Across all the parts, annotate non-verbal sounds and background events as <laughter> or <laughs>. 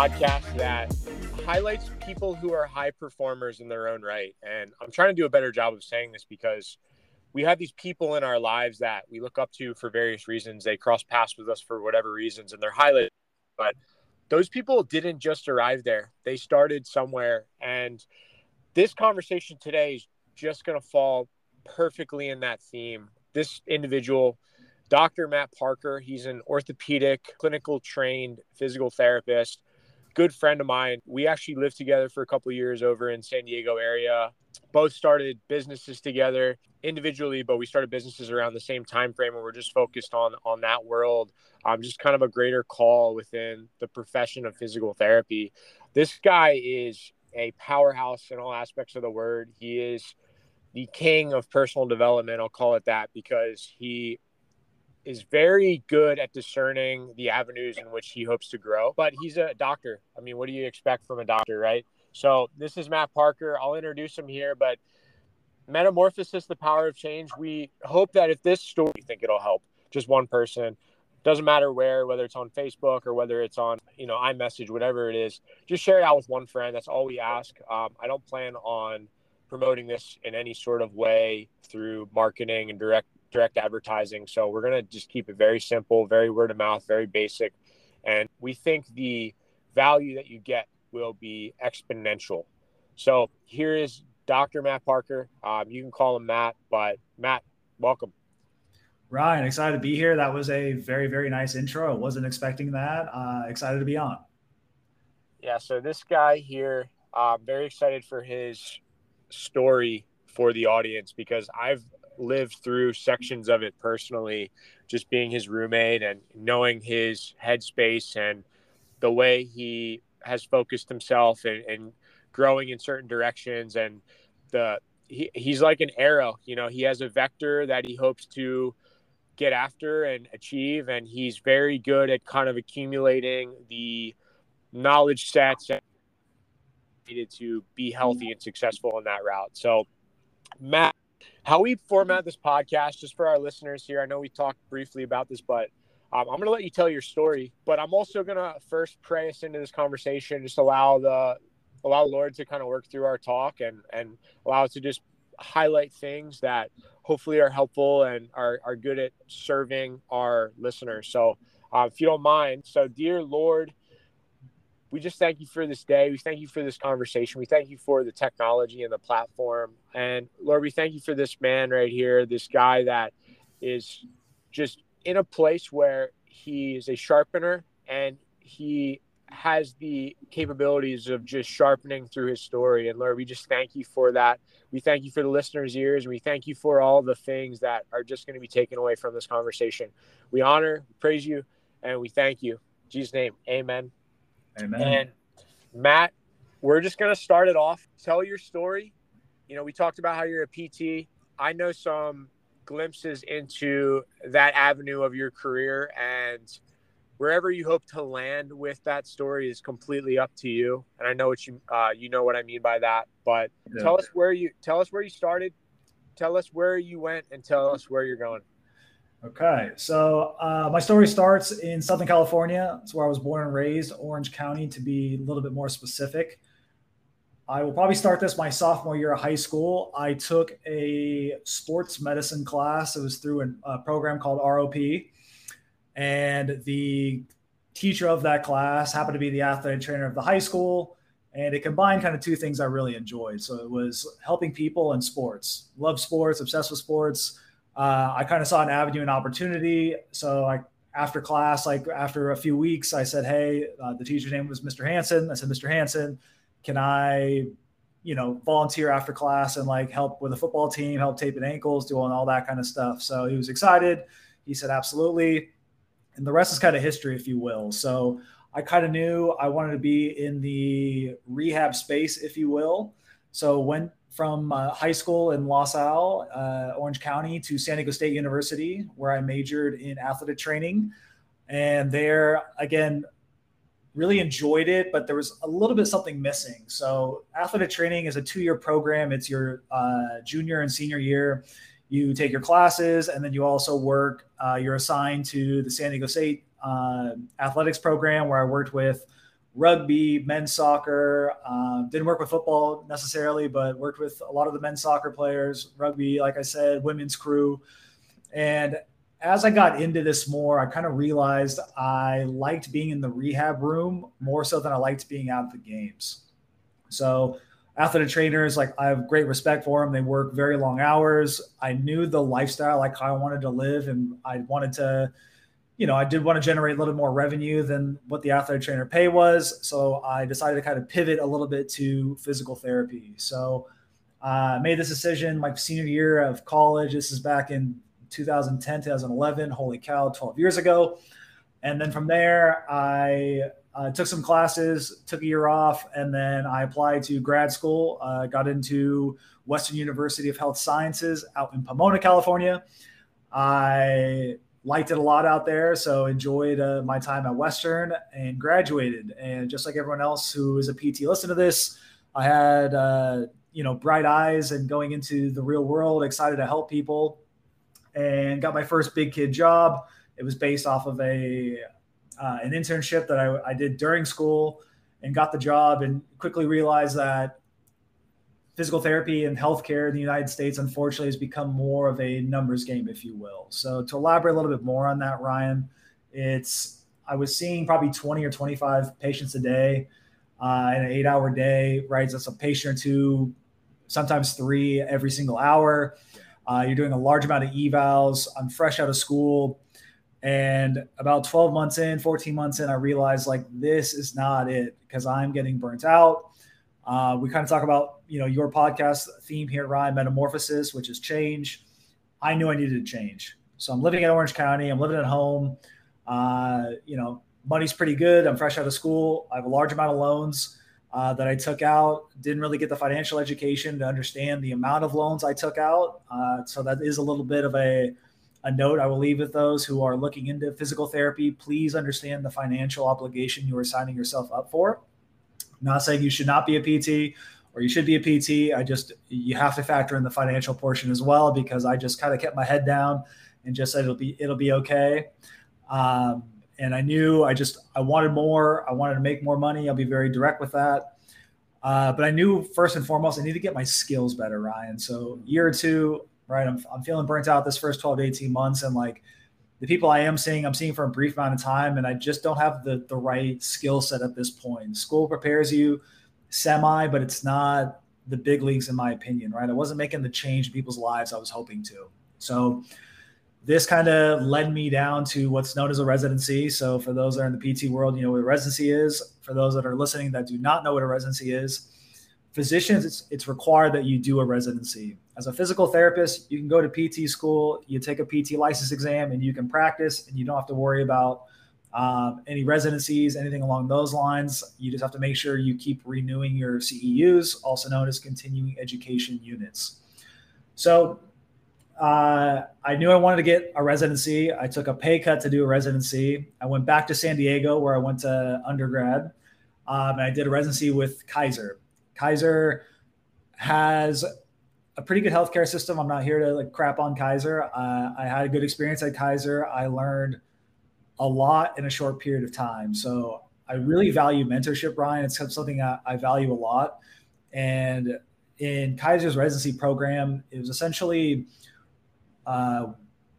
podcast that highlights people who are high performers in their own right. And I'm trying to do a better job of saying this because we have these people in our lives that we look up to for various reasons. They cross paths with us for whatever reasons and they're highlighted. But those people didn't just arrive there, they started somewhere. And this conversation today is just going to fall perfectly in that theme. This individual Dr. Mat Parker. He's an orthopedic, clinical trained physical therapist, good friend of mine. We actually lived together for a couple years over in San Diego area. Both started businesses together individually, but we started businesses around the same time frame, and we're just focused on on that world. Um, just kind of a greater call within the profession of physical therapy. This guy is a powerhouse in all aspects of the word. He is the king of personal development. I'll call it that because he is very good at discerning the avenues in which he hopes to grow. But he's a doctor. I mean, what do you expect from a doctor, right? So this is Mat Parker. I'll introduce him here, but Metamorphosis, the power of change. We hope that if this story, you think it'll help just one person. Doesn't matter where, whether it's on Facebook or whether it's on, you know, iMessage, whatever it is. Just share it out with one friend. That's all we ask. Um, I don't plan on promoting this in any sort of way through marketing and direct direct advertising. So we're going to just keep it very simple, very word of mouth, very basic. And we think the value that you get will be exponential. So here is Dr. Mat Parker. Um, you can call him Mat, but Mat, welcome. Ryan, excited to be here. That was a very, very nice intro. I wasn't expecting that. Uh, excited to be on. Yeah, so this guy here, uh, very excited for his story for the audience because I've lived through sections of it personally, just being his roommate and knowing his headspace and the way he has focused himself and, and growing in certain directions. And the he, he's like an arrow, you know, he has a vector that he hopes to get after and achieve. And he's very good at kind of accumulating the knowledge sets needed to be healthy and successful in that route. So, Mat, how we format this podcast, just for our listeners here, I know we talked briefly about this, but um, I'm going to let you tell your story. But I'm also going to first pray us into this conversation, just allow the allow Lord to kind of work through our talk and and allow us to just highlight things that hopefully are helpful and are, are good at serving our listeners. So, uh, if you don't mind, so dear Lord, we just thank you for this day. We thank you for this conversation. We thank you for the technology and the platform. And Lord, we thank you for this man right here, this guy that is just in a place where he is a sharpener and he has the capabilities of just sharpening through his story. And Lord, we just thank you for that. We thank you for the listeners' ears. We thank you for all the things that are just going to be taken away from this conversation. We honor, praise you, and we thank you. In Jesus' name, amen. Amen. And Mat, we're just going to start it off. Tell your story. You know, we talked about how you're a PT. I know some glimpses into that avenue of your career and wherever you hope to land with that story is completely up to you and i know what you uh, you know what i mean by that but yeah. tell us where you tell us where you started tell us where you went and tell us where you're going Okay, so uh, my story starts in Southern California. It's where I was born and raised, Orange County, to be a little bit more specific. I will probably start this my sophomore year of high school. I took a sports medicine class. It was through a program called ROP, and the teacher of that class happened to be the athletic trainer of the high school. And it combined kind of two things I really enjoyed. So it was helping people and sports. Love sports, obsessed with sports uh, I kind of saw an avenue and opportunity. So I, after class, like after a few weeks, I said, Hey, uh, the teacher's name was Mr. Hanson. I said, Mr. Hanson, can I, you know, volunteer after class and like help with a football team, help taping ankles, doing all that kind of stuff. So he was excited. He said, absolutely. And the rest is kind of history, if you will. So I kind of knew I wanted to be in the rehab space, if you will. So went from uh, high school in Los Al, uh, Orange County, to San Diego State University, where I majored in athletic training. And there, again, really enjoyed it, but there was a little bit something missing. So, athletic training is a two year program, it's your uh, junior and senior year. You take your classes, and then you also work. Uh, you're assigned to the San Diego State uh, athletics program where I worked with rugby, men's soccer. Uh, didn't work with football necessarily, but worked with a lot of the men's soccer players, rugby, like I said, women's crew. And as I got into this more, I kind of realized I liked being in the rehab room more so than I liked being out of the games. So, athletic trainers, like I have great respect for them. They work very long hours. I knew the lifestyle like I wanted to live, and I wanted to you know, I did want to generate a little more revenue than what the athletic trainer pay was. So I decided to kind of pivot a little bit to physical therapy. So I uh, made this decision my senior year of college. This is back in 2010, 2011. Holy cow, 12 years ago. And then from there, I uh, took some classes, took a year off, and then I applied to grad school. Uh, got into Western University of Health Sciences out in Pomona, California. I liked it a lot out there. So enjoyed uh, my time at Western and graduated. And just like everyone else who is a PT, listen to this. I had uh, you know bright eyes and going into the real world, excited to help people, and got my first big kid job. It was based off of a uh, an internship that I, I did during school and got the job and quickly realized that physical therapy and healthcare in the United States, unfortunately, has become more of a numbers game, if you will. So, to elaborate a little bit more on that, Ryan, it's I was seeing probably 20 or 25 patients a day uh, in an eight hour day, right? That's a patient or two, sometimes three every single hour. Uh, you're doing a large amount of evals. I'm fresh out of school. And about 12 months in, 14 months in, I realized like this is not it because I'm getting burnt out. Uh, we kind of talk about you know your podcast theme here, Ryan, metamorphosis, which is change. I knew I needed to change, so I'm living in Orange County. I'm living at home. Uh, you know, money's pretty good. I'm fresh out of school. I have a large amount of loans uh, that I took out. Didn't really get the financial education to understand the amount of loans I took out. Uh, so that is a little bit of a a note I will leave with those who are looking into physical therapy. Please understand the financial obligation you are signing yourself up for. Not saying you should not be a PT or you should be a PT. I just you have to factor in the financial portion as well because I just kind of kept my head down and just said it'll be it'll be okay. Um, and I knew I just I wanted more. I wanted to make more money. I'll be very direct with that. Uh, but I knew first and foremost I need to get my skills better, Ryan. So year or two, right? I'm I'm feeling burnt out this first 12 to 18 months, and like the people I am seeing, I'm seeing for a brief amount of time, and I just don't have the the right skill set at this point. School prepares you semi, but it's not the big leagues in my opinion, right? I wasn't making the change in people's lives I was hoping to. So this kind of led me down to what's known as a residency. So for those that are in the PT world, you know what a residency is. For those that are listening that do not know what a residency is, physicians, it's, it's required that you do a residency. As a physical therapist, you can go to PT school, you take a PT license exam, and you can practice, and you don't have to worry about um, any residencies, anything along those lines. You just have to make sure you keep renewing your CEUs, also known as continuing education units. So uh, I knew I wanted to get a residency. I took a pay cut to do a residency. I went back to San Diego where I went to undergrad. Um, and I did a residency with Kaiser. Kaiser has a pretty good healthcare system. I'm not here to like crap on Kaiser. Uh, I had a good experience at Kaiser. I learned a lot in a short period of time. So I really value mentorship, Ryan. It's something I, I value a lot. And in Kaiser's residency program, it was essentially uh,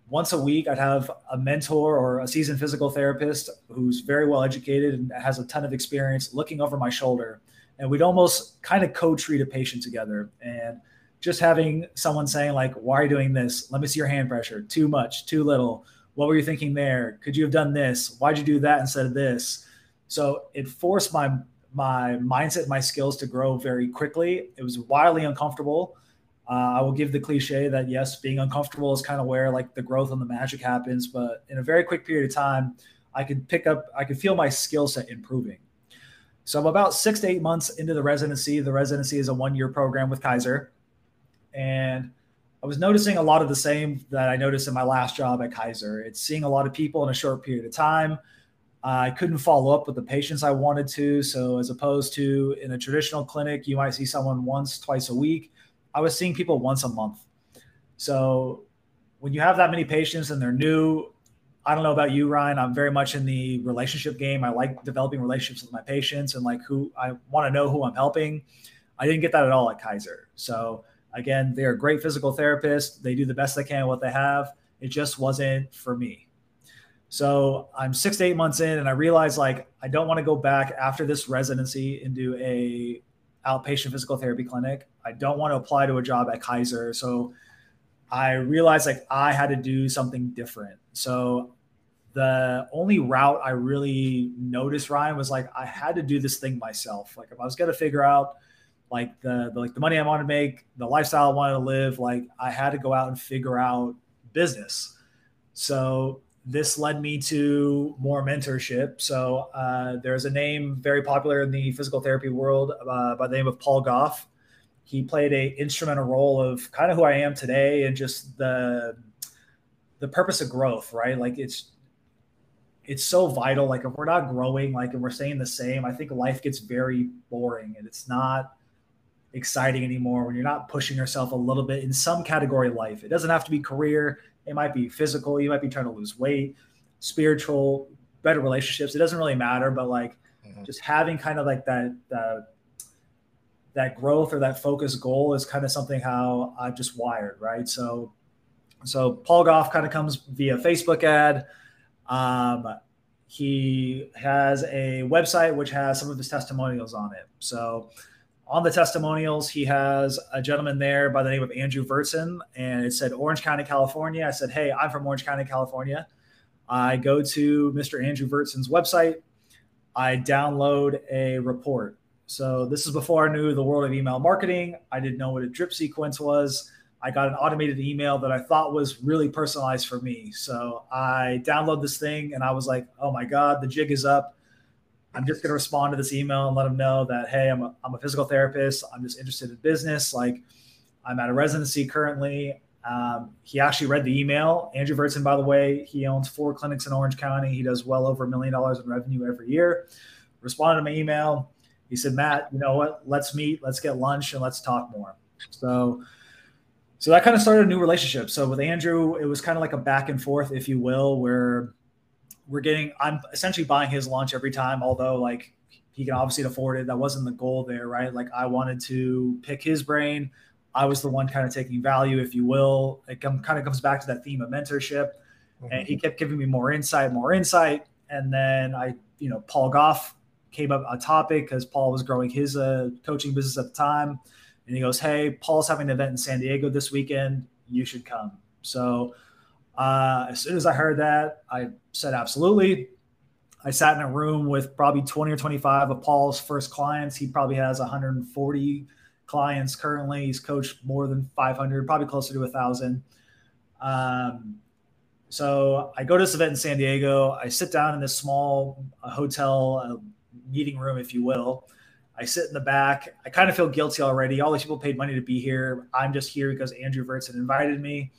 once a week, I'd have a mentor or a seasoned physical therapist who's very well educated and has a ton of experience looking over my shoulder and we'd almost kind of co-treat a patient together and just having someone saying like why are you doing this let me see your hand pressure too much too little what were you thinking there? Could you have done this? Why'd you do that instead of this? So it forced my my mindset my skills to grow very quickly. It was wildly uncomfortable. Uh, i will give the cliche that yes being uncomfortable is kind of where like the growth and the magic happens but in a very quick period of time i could pick up i could feel my skill set improving. So I'm about six to eight months into the residency. The residency is a one year program with Kaiser. And I was noticing a lot of the same that I noticed in my last job at Kaiser. It's seeing a lot of people in a short period of time. I couldn't follow up with the patients I wanted to. So, as opposed to in a traditional clinic, you might see someone once, twice a week. I was seeing people once a month. So, when you have that many patients and they're new, I don't know about you, Ryan. I'm very much in the relationship game. I like developing relationships with my patients and like who I want to know who I'm helping. I didn't get that at all at Kaiser. So again, they're a great physical therapist. They do the best they can with what they have. It just wasn't for me. So I'm six to eight months in, and I realized like I don't want to go back after this residency into a outpatient physical therapy clinic. I don't want to apply to a job at Kaiser. So I realized like I had to do something different. So the only route I really noticed Ryan was like I had to do this thing myself. Like if I was gonna figure out like the, the like the money I wanted to make, the lifestyle I wanted to live, like I had to go out and figure out business. So this led me to more mentorship. So uh, there's a name very popular in the physical therapy world uh, by the name of Paul Gough. He played a instrumental role of kind of who I am today and just the the purpose of growth, right? Like it's it's so vital. Like if we're not growing, like if we're staying the same, I think life gets very boring and it's not exciting anymore when you're not pushing yourself a little bit in some category of life. It doesn't have to be career, it might be physical, you might be trying to lose weight, spiritual, better relationships. It doesn't really matter, but like mm-hmm. just having kind of like that that that growth or that focus goal is kind of something how I've just wired, right? So so Paul Gough kind of comes via Facebook ad. Um, he has a website which has some of his testimonials on it. So on the testimonials, he has a gentleman there by the name of Andrew Vertson, and it said Orange County, California. I said, Hey, I'm from Orange County, California. I go to Mr. Andrew Vertson's website. I download a report. So this is before I knew the world of email marketing. I didn't know what a drip sequence was. I got an automated email that I thought was really personalized for me. So I download this thing and I was like, oh my God, the jig is up. I'm just going to respond to this email and let them know that, hey, I'm a, I'm a physical therapist. I'm just interested in business. Like, I'm at a residency currently. Um, he actually read the email. Andrew Vertson, by the way, he owns four clinics in Orange County. He does well over a million dollars in revenue every year. Responded to my email. He said, Mat, you know what? Let's meet, let's get lunch, and let's talk more. So, so that kind of started a new relationship. So with Andrew, it was kind of like a back and forth, if you will, where we're getting i'm essentially buying his lunch every time although like he can obviously afford it. That wasn't the goal there right? Like i wanted to pick his brain. I was the one kind of taking value if you will. It come, kind of comes back to that theme of mentorship. Mm-hmm. and he kept giving me more insight more insight. And then i you know paul Gough came up a topic because paul was growing his uh, coaching business at the time. And he goes hey paul's having an event in san diego this weekend. You should come. So uh, as soon as I heard that, I said absolutely. I sat in a room with probably 20 or 25 of Paul's first clients. He probably has 140 clients currently. He's coached more than 500, probably closer to a thousand. Um, so I go to this event in San Diego. I sit down in this small uh, hotel uh, meeting room, if you will. I sit in the back. I kind of feel guilty already. All these people paid money to be here. I'm just here because Andrew Vertson invited me.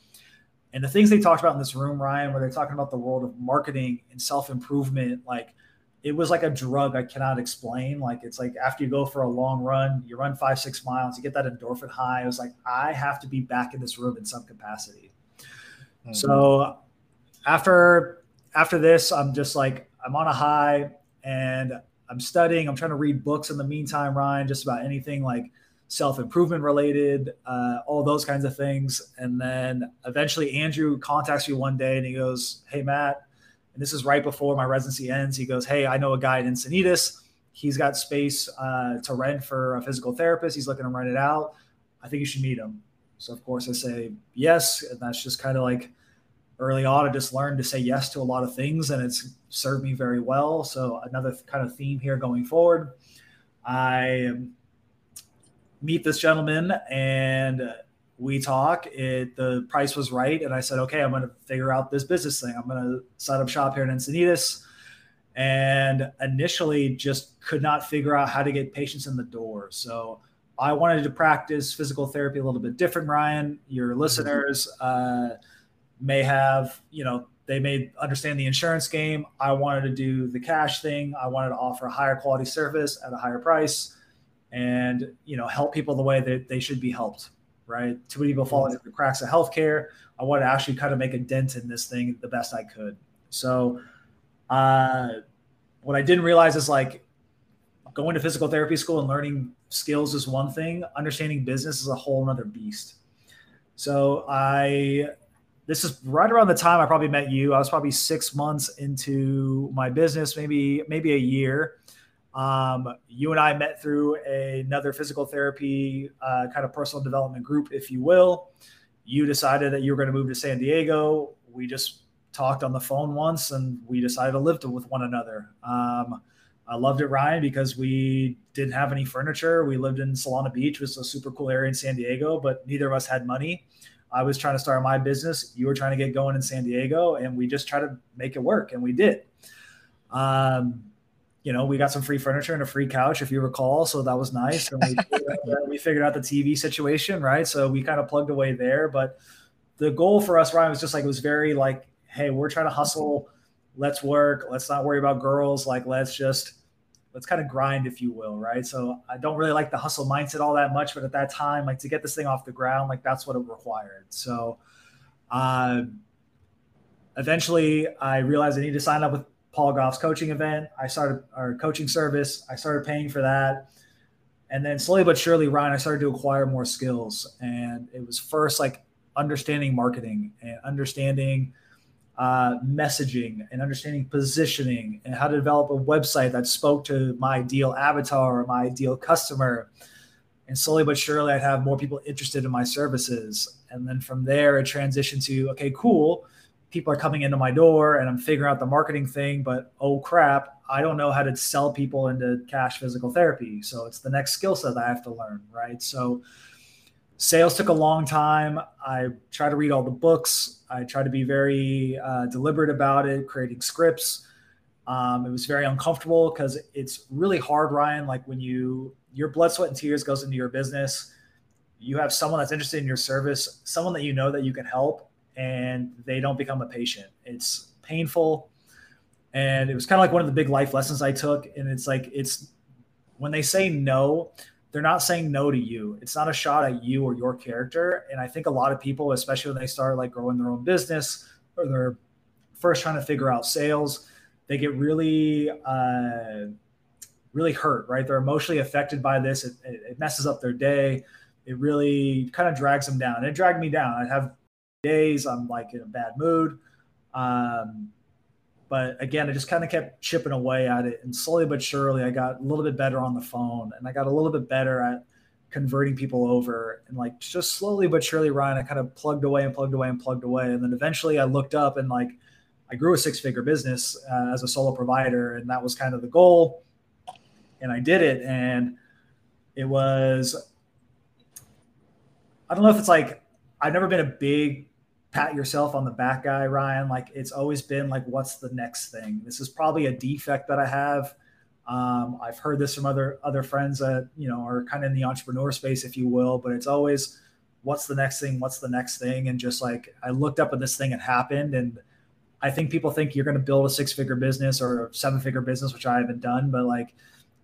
And the things they talked about in this room, Ryan, where they're talking about the world of marketing and self improvement, like it was like a drug I cannot explain. Like it's like after you go for a long run, you run five, six miles, you get that endorphin high. It was like, I have to be back in this room in some capacity. Mm-hmm. So after after this, I'm just like, I'm on a high and I'm studying. I'm trying to read books in the meantime, Ryan, just about anything like self improvement related, uh, all those kinds of things. And then eventually Andrew contacts me one day and he goes, Hey, Mat, and this is right before my residency ends. He goes, Hey, I know a guy in Encinitas. He's got space uh, to rent for a physical therapist. He's looking to rent it out. I think you should meet him. So, of course, I say yes. And that's just kind of like early on, I just learned to say yes to a lot of things and it's served me very well. So, another kind of theme here going forward. I meet this gentleman and we talk. It the price was right, and I said, okay, I'm going to figure out this business thing. I'm going to set up shop here in Encinitas. And initially, just could not figure out how to get patients in the door. So I wanted to practice physical therapy a little bit different. Ryan, your mm-hmm. listeners uh, may have, you know, they may understand the insurance game. I wanted to do the cash thing. I wanted to offer a higher quality service at a higher price and you know help people the way that they should be helped right too many people fall into the cracks of healthcare i want to actually kind of make a dent in this thing the best i could So, uh, what I didn't realize is like going to physical therapy school and learning skills is one thing, understanding business is a whole other beast. So, I this is right around the time I probably met you. I was probably six months into my business, maybe maybe a year. Um, you and I met through a, another physical therapy uh, kind of personal development group, if you will. You decided that you were going to move to San Diego. We just talked on the phone once, and we decided to live with one another. Um, I loved it, Ryan, because we didn't have any furniture. We lived in Solana Beach, which is a super cool area in San Diego, but neither of us had money. I was trying to start my business. You were trying to get going in San Diego, and we just tried to make it work, and we did. Um, you know, we got some free furniture and a free couch, if you recall. So that was nice. And we, <laughs> <laughs> we figured out the TV situation, right? So we kind of plugged away there. But the goal for us, Ryan, was just like it was very like, hey, we're trying to hustle. Let's work. Let's not worry about girls. Like, let's just let's kind of grind, if you will, right? So I don't really like the hustle mindset all that much, but at that time, like to get this thing off the ground, like that's what it required. So uh, eventually I realized I need to sign up with Paul Gough's coaching event. I started our coaching service. I started paying for that. And then slowly but surely, Ryan, I started to acquire more skills. And it was first like understanding marketing and understanding uh, messaging and understanding positioning and how to develop a website that spoke to my ideal avatar or my ideal customer. And slowly but surely, I'd have more people interested in my services. And then from there, it transitioned to okay, cool. People are coming into my door and I'm figuring out the marketing thing, but oh crap, I don't know how to sell people into cash physical therapy. So it's the next skill set I have to learn, right? So sales took a long time. I try to read all the books. I try to be very uh, deliberate about it, creating scripts. Um, it was very uncomfortable because it's really hard, Ryan. Like when you your blood, sweat, and tears goes into your business, you have someone that's interested in your service, someone that you know that you can help, and they don't become a patient. It's painful, and it was kind of like one of the big life lessons I took. And it's like it's when they say no, they're not saying no to you. It's not a shot at you or your character. And I think a lot of people, especially when they start like growing their own business or they're first trying to figure out sales, they get really, uh, really hurt, right? They're emotionally affected by this. It, it messes up their day. It really kind of drags them down. It dragged me down. I have days I'm like in a bad mood. Um, but again, I just kind of kept chipping away at it. And slowly but surely, I got a little bit better on the phone and I got a little bit better at converting people over. And like just slowly but surely, Ryan, I kind of plugged away and plugged away and plugged away. And then eventually I looked up and like I grew a six figure business uh, as a solo provider. And that was kind of the goal. And I did it. And it was, I don't know if it's like, I've never been a big pat yourself on the back guy, Ryan. Like it's always been like, what's the next thing? This is probably a defect that I have. Um, I've heard this from other other friends that you know are kind of in the entrepreneur space, if you will. But it's always, what's the next thing? What's the next thing? And just like I looked up and this thing had happened, and I think people think you're going to build a six figure business or seven figure business, which I haven't done. But like,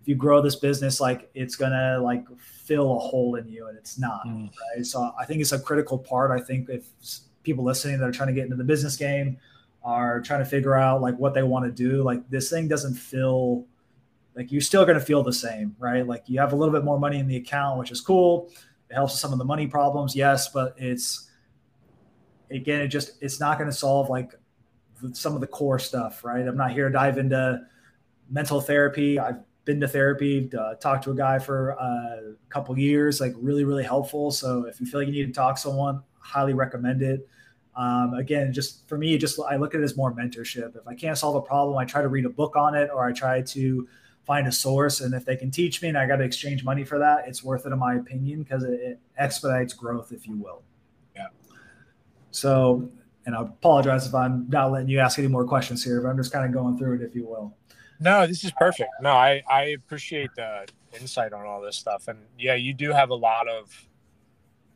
if you grow this business, like it's gonna like fill a hole in you, and it's not. Mm. Right. So I think it's a critical part. I think if people listening that are trying to get into the business game are trying to figure out like what they want to do like this thing doesn't feel like you're still going to feel the same right? Like you have a little bit more money in the account which is cool. It helps with some of the money problems yes but it's again it just it's not going to solve like some of the core stuff right? I'm not here to dive into mental therapy. I've been to therapy to talk to a guy for uh, a couple years like really really helpful. So if you feel like you need to talk someone highly recommend it. Um, again, just for me, just I look at it as more mentorship. If I can't solve a problem, I try to read a book on it or I try to find a source. And if they can teach me and I got to exchange money for that, it's worth it in my opinion because it, it expedites growth, if you will. Yeah. So, and I apologize if I'm not letting you ask any more questions here, but I'm just kind of going through it, if you will. No, this is perfect. No, I, I appreciate the insight on all this stuff. And yeah, you do have a lot of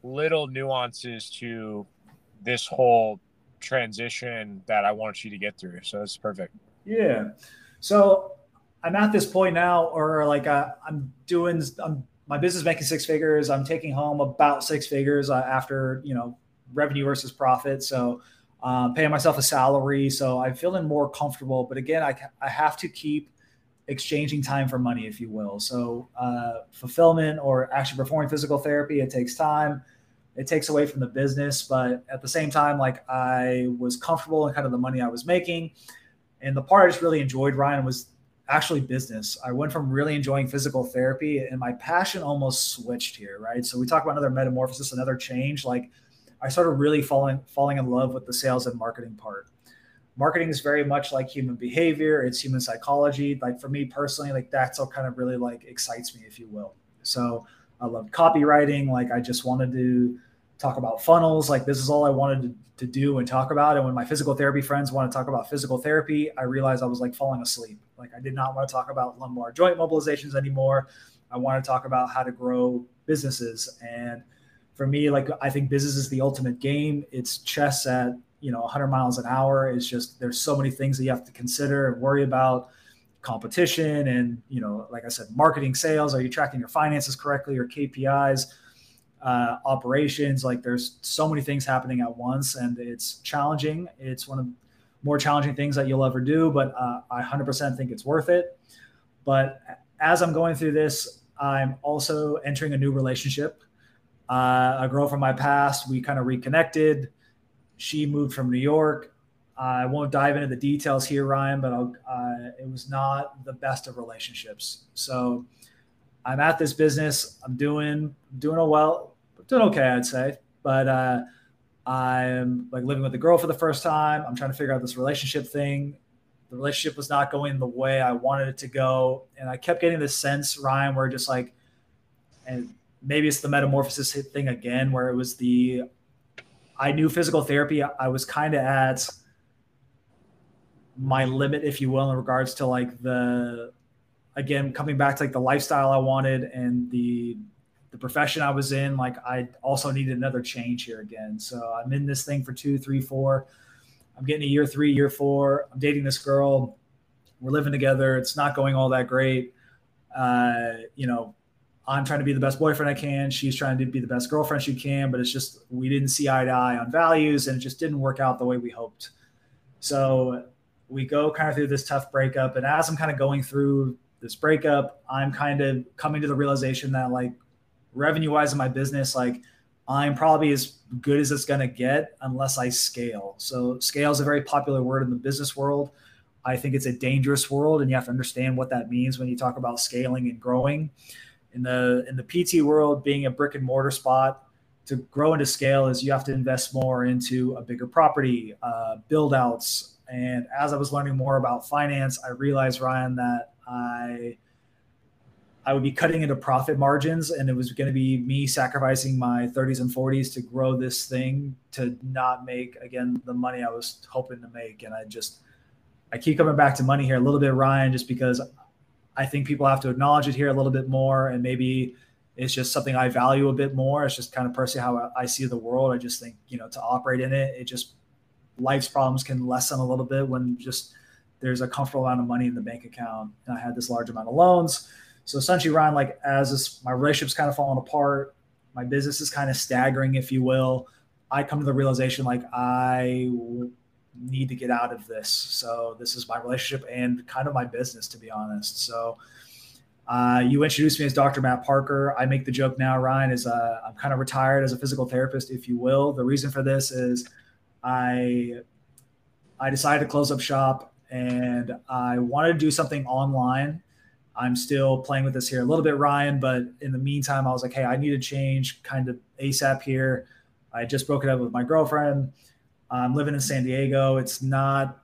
little nuances to this whole transition that I want you to get through. So it's perfect. Yeah. So I'm at this point now, or like uh, I'm doing, I'm my business making six figures. I'm taking home about six figures uh, after you know revenue versus profit. So um, paying myself a salary. So I'm feeling more comfortable. But again, I, I have to keep exchanging time for money, if you will. So uh, fulfillment or actually performing physical therapy, it takes time. It takes away from the business, but at the same time, like I was comfortable in kind of the money I was making. And the part I just really enjoyed, Ryan, was actually business. I went from really enjoying physical therapy and my passion almost switched here, right? So we talk about another metamorphosis, another change. Like I started really falling falling in love with the sales and marketing part. Marketing is very much like human behavior, it's human psychology. Like for me personally, like that's what kind of really like excites me, if you will. So I loved copywriting. Like I just wanted to talk about funnels. Like this is all I wanted to, to do and talk about. And when my physical therapy friends want to talk about physical therapy, I realized I was like falling asleep. Like I did not want to talk about lumbar joint mobilizations anymore. I want to talk about how to grow businesses. And for me, like I think business is the ultimate game. It's chess at you know 100 miles an hour. It's just there's so many things that you have to consider and worry about competition and you know like i said marketing sales are you tracking your finances correctly or kpis uh, operations like there's so many things happening at once and it's challenging it's one of more challenging things that you'll ever do, but uh, I 100% think it's worth it. But as I'm going through this, I'm also entering a new relationship. Uh, a girl from my past, we kind of reconnected. She moved from New York. I won't dive into the details here, Ryan, but uh, it was not the best of relationships. So I'm at this business. I'm doing doing a well, doing okay, I'd say. But uh, I'm like living with a girl for the first time. I'm trying to figure out this relationship thing. The relationship was not going the way I wanted it to go. And I kept getting this sense, Ryan, where just like, and maybe it's the metamorphosis thing again, where it was the, I knew physical therapy. I was kind of at my limit, if you will, in regards to like the, again, coming back to like the lifestyle I wanted and the the profession I was in, like I also needed another change here again. So I'm in this thing for two, three, four. I'm getting a year three, year four. I'm dating this girl. We're living together. It's not going all that great. Uh, you know, I'm trying to be the best boyfriend I can. She's trying to be the best girlfriend she can, but it's just we didn't see eye to eye on values and it just didn't work out the way we hoped. So we go kind of through this tough breakup. And as I'm kind of going through this breakup, I'm kind of coming to the realization that like revenue wise in my business, like I'm probably as good as it's going to get unless I scale. So, scale is a very popular word in the business world. I think it's a dangerous world, and you have to understand what that means when you talk about scaling and growing. In the in the PT world, being a brick and mortar spot to grow into scale is you have to invest more into a bigger property, uh, build outs. And as I was learning more about finance, I realized Ryan that I I would be cutting into profit margins, and it was going to be me sacrificing my 30s and 40s to grow this thing to not make again the money I was hoping to make. And I just I keep coming back to money here a little bit, Ryan, just because I think people have to acknowledge it here a little bit more, and maybe it's just something I value a bit more. It's just kind of personally how I see the world. I just think you know to operate in it, it just life's problems can lessen a little bit when just there's a comfortable amount of money in the bank account. And I had this large amount of loans so essentially, Ryan, like as this, my relationship's kind of falling apart, my business is kind of staggering, if you will. I come to the realization like I need to get out of this. So this is my relationship and kind of my business, to be honest. So uh, you introduced me as Dr. Mat Parker. I make the joke now, Ryan, is uh, I'm kind of retired as a physical therapist, if you will. The reason for this is I I decided to close up shop and I wanted to do something online I'm still playing with this here a little bit, Ryan. But in the meantime, I was like, hey, I need to change kind of ASAP here. I just broke it up with my girlfriend. I'm living in San Diego. It's not,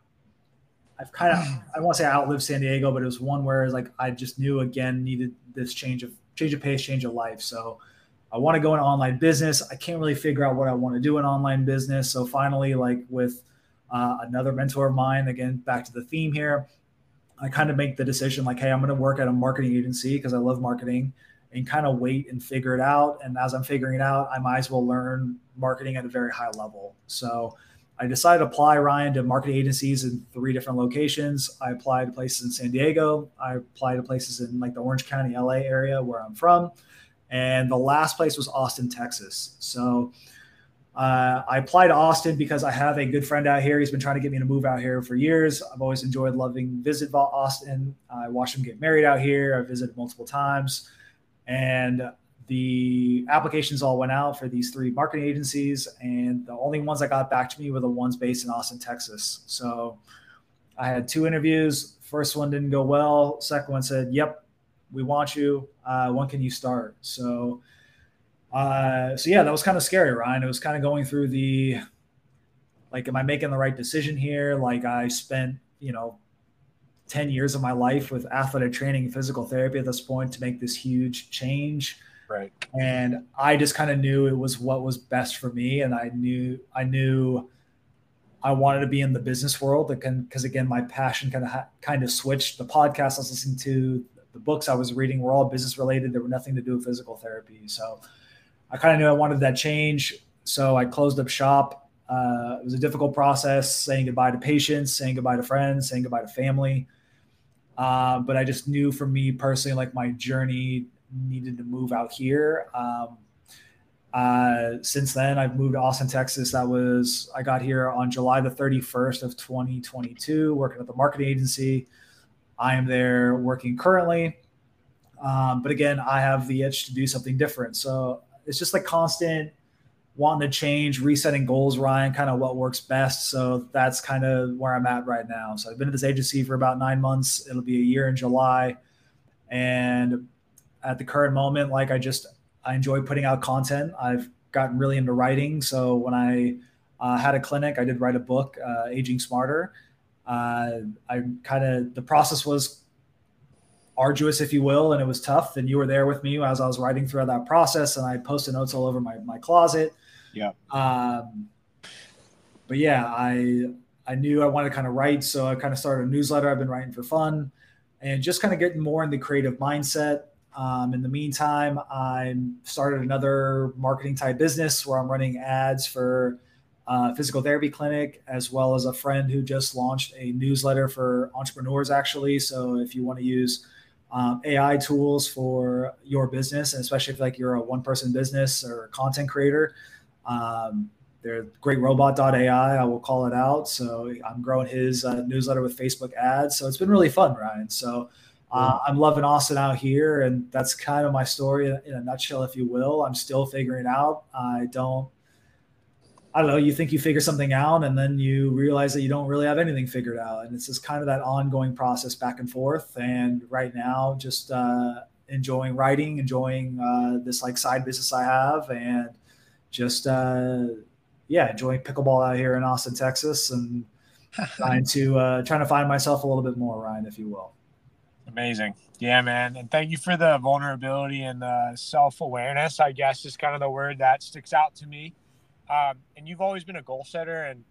I've kind of, I won't say I outlived San Diego, but it was one where like I just knew again needed this change of change of pace, change of life. So I want to go into online business. I can't really figure out what I want to do in online business. So finally, like with uh, another mentor of mine, again, back to the theme here, I kind of make the decision like, hey, I'm going to work at a marketing agency because I love marketing and kind of wait and figure it out. And as I'm figuring it out, I might as well learn marketing at a very high level. So I decided to apply Ryan to marketing agencies in three different locations. I applied to places in San Diego. I applied to places in like the Orange County, LA area where I'm from. And the last place was Austin, Texas. So Uh, I applied to Austin because I have a good friend out here. He's been trying to get me to move out here for years. I've always enjoyed loving visit Austin. I watched him get married out here. I visited multiple times, and the applications all went out for these three marketing agencies, and the only ones that got back to me were the ones based in Austin, Texas. So I had two interviews. First one didn't go well. Second one said, "Yep, we want you. Uh, when can you start?" So, uh, so yeah, that was kind of scary, Ryan. It was kind of going through the like, am I making the right decision here? Like, I spent you know 10 years of my life with athletic training and physical therapy at this point to make this huge change Right. And I just kind of knew it was what was best for me. And I knew, I knew I wanted to be in the business world because again, my passion kind of ha- kind of switched. The podcast I was listening to, the books I was reading were all business related. There were nothing to do with physical therapy. So I kind of knew I wanted that change. So I closed up shop. Uh, it was a difficult process, saying goodbye to patients, saying goodbye to friends, saying goodbye to family. Uh, but I just knew for me personally, like my journey needed to move out here. Um, uh, since then, I've moved to Austin, Texas. That was I got here on July the 31st of 2022, working at the marketing agency. I am there working currently, um, but again, I have the itch to do something different. So it's just like constant wanting to change, resetting goals, Ryan, kind of what works best. So that's kind of where I'm at right now. So I've been at this agency for about nine months. It'll be a year in July. And at the current moment, like I just I enjoy putting out content. I've gotten really into writing. So when I uh, had a clinic, I did write a book, uh, Aging Smarter. Uh, I kind of the process was arduous, if you will, and it was tough. And you were there with me as I was writing throughout that process, and I posted notes all over my my closet. Yeah. Um, but yeah, I I knew I wanted to kind of write, so I kind of started a newsletter. I've been writing for fun, and just kind of getting more in the creative mindset. Um, in the meantime, I started another marketing type business where I'm running ads for a physical therapy clinic, as well as a friend who just launched a newsletter for entrepreneurs, actually. So if you want to use um, AI tools for your business, and especially if like you're a one person business or a content creator, um, they're greatrobot.ai. I will call it out. So I'm growing his uh, newsletter with Facebook ads. So it's been really fun, Ryan. So uh, I'm loving Austin out here, and that's kind of my story in a nutshell, if you will. I'm still figuring out. I don't. I don't know. You think you figure something out, and then you realize that you don't really have anything figured out, and it's just kind of that ongoing process back and forth. And right now, just uh, enjoying writing, enjoying uh, this like side business I have, and just uh, yeah, enjoying pickleball out here in Austin, Texas, and <laughs> trying to uh, trying to find myself a little bit more, Ryan, if you will. Amazing. Yeah, man. And thank you for the vulnerability and the self awareness, I guess, is kind of the word that sticks out to me. Um, and you've always been a goal setter, and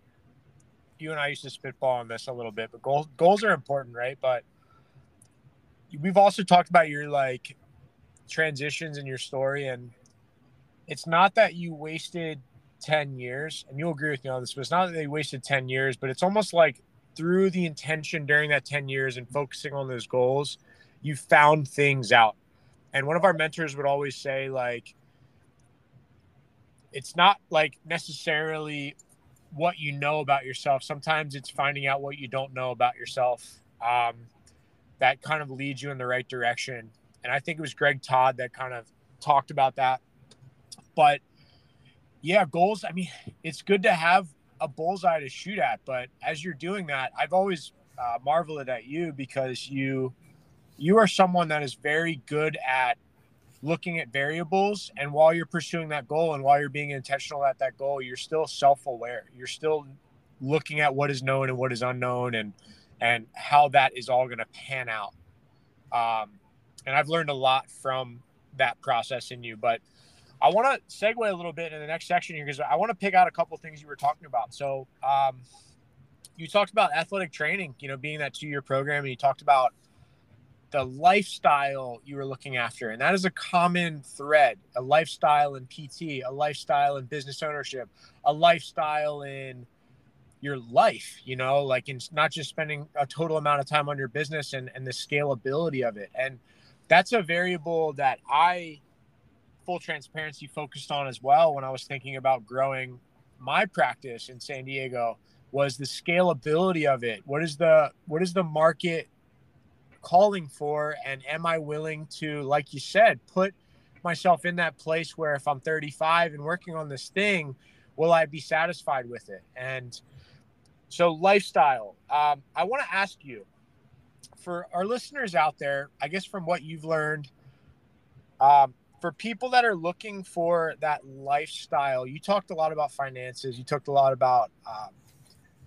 you and I used to spitball on this a little bit, but goals goals are important, right? But we've also talked about your like transitions in your story, and it's not that you wasted 10 years, and you'll agree with me on this, but it's not that they wasted 10 years, but it's almost like through the intention during that 10 years and focusing on those goals, you found things out. And one of our mentors would always say, like, it's not like necessarily what you know about yourself. Sometimes it's finding out what you don't know about yourself um, that kind of leads you in the right direction. And I think it was Greg Todd that kind of talked about that. But yeah, goals. I mean, it's good to have a bullseye to shoot at. But as you're doing that, I've always uh, marveled at you because you you are someone that is very good at looking at variables and while you're pursuing that goal and while you're being intentional at that goal you're still self-aware you're still looking at what is known and what is unknown and and how that is all going to pan out um, and i've learned a lot from that process in you but I want to segue a little bit in the next section here because I want to pick out a couple things you were talking about. So, um, you talked about athletic training, you know, being that two year program, and you talked about the lifestyle you were looking after. And that is a common thread a lifestyle in PT, a lifestyle in business ownership, a lifestyle in your life, you know, like in not just spending a total amount of time on your business and, and the scalability of it. And that's a variable that I full transparency focused on as well when I was thinking about growing my practice in San Diego was the scalability of it. What is the what is the market calling for and am I willing to like you said put myself in that place where if I'm 35 and working on this thing will I be satisfied with it? And so lifestyle. Um, I want to ask you for our listeners out there, I guess from what you've learned um, for people that are looking for that lifestyle, you talked a lot about finances. You talked a lot about, um,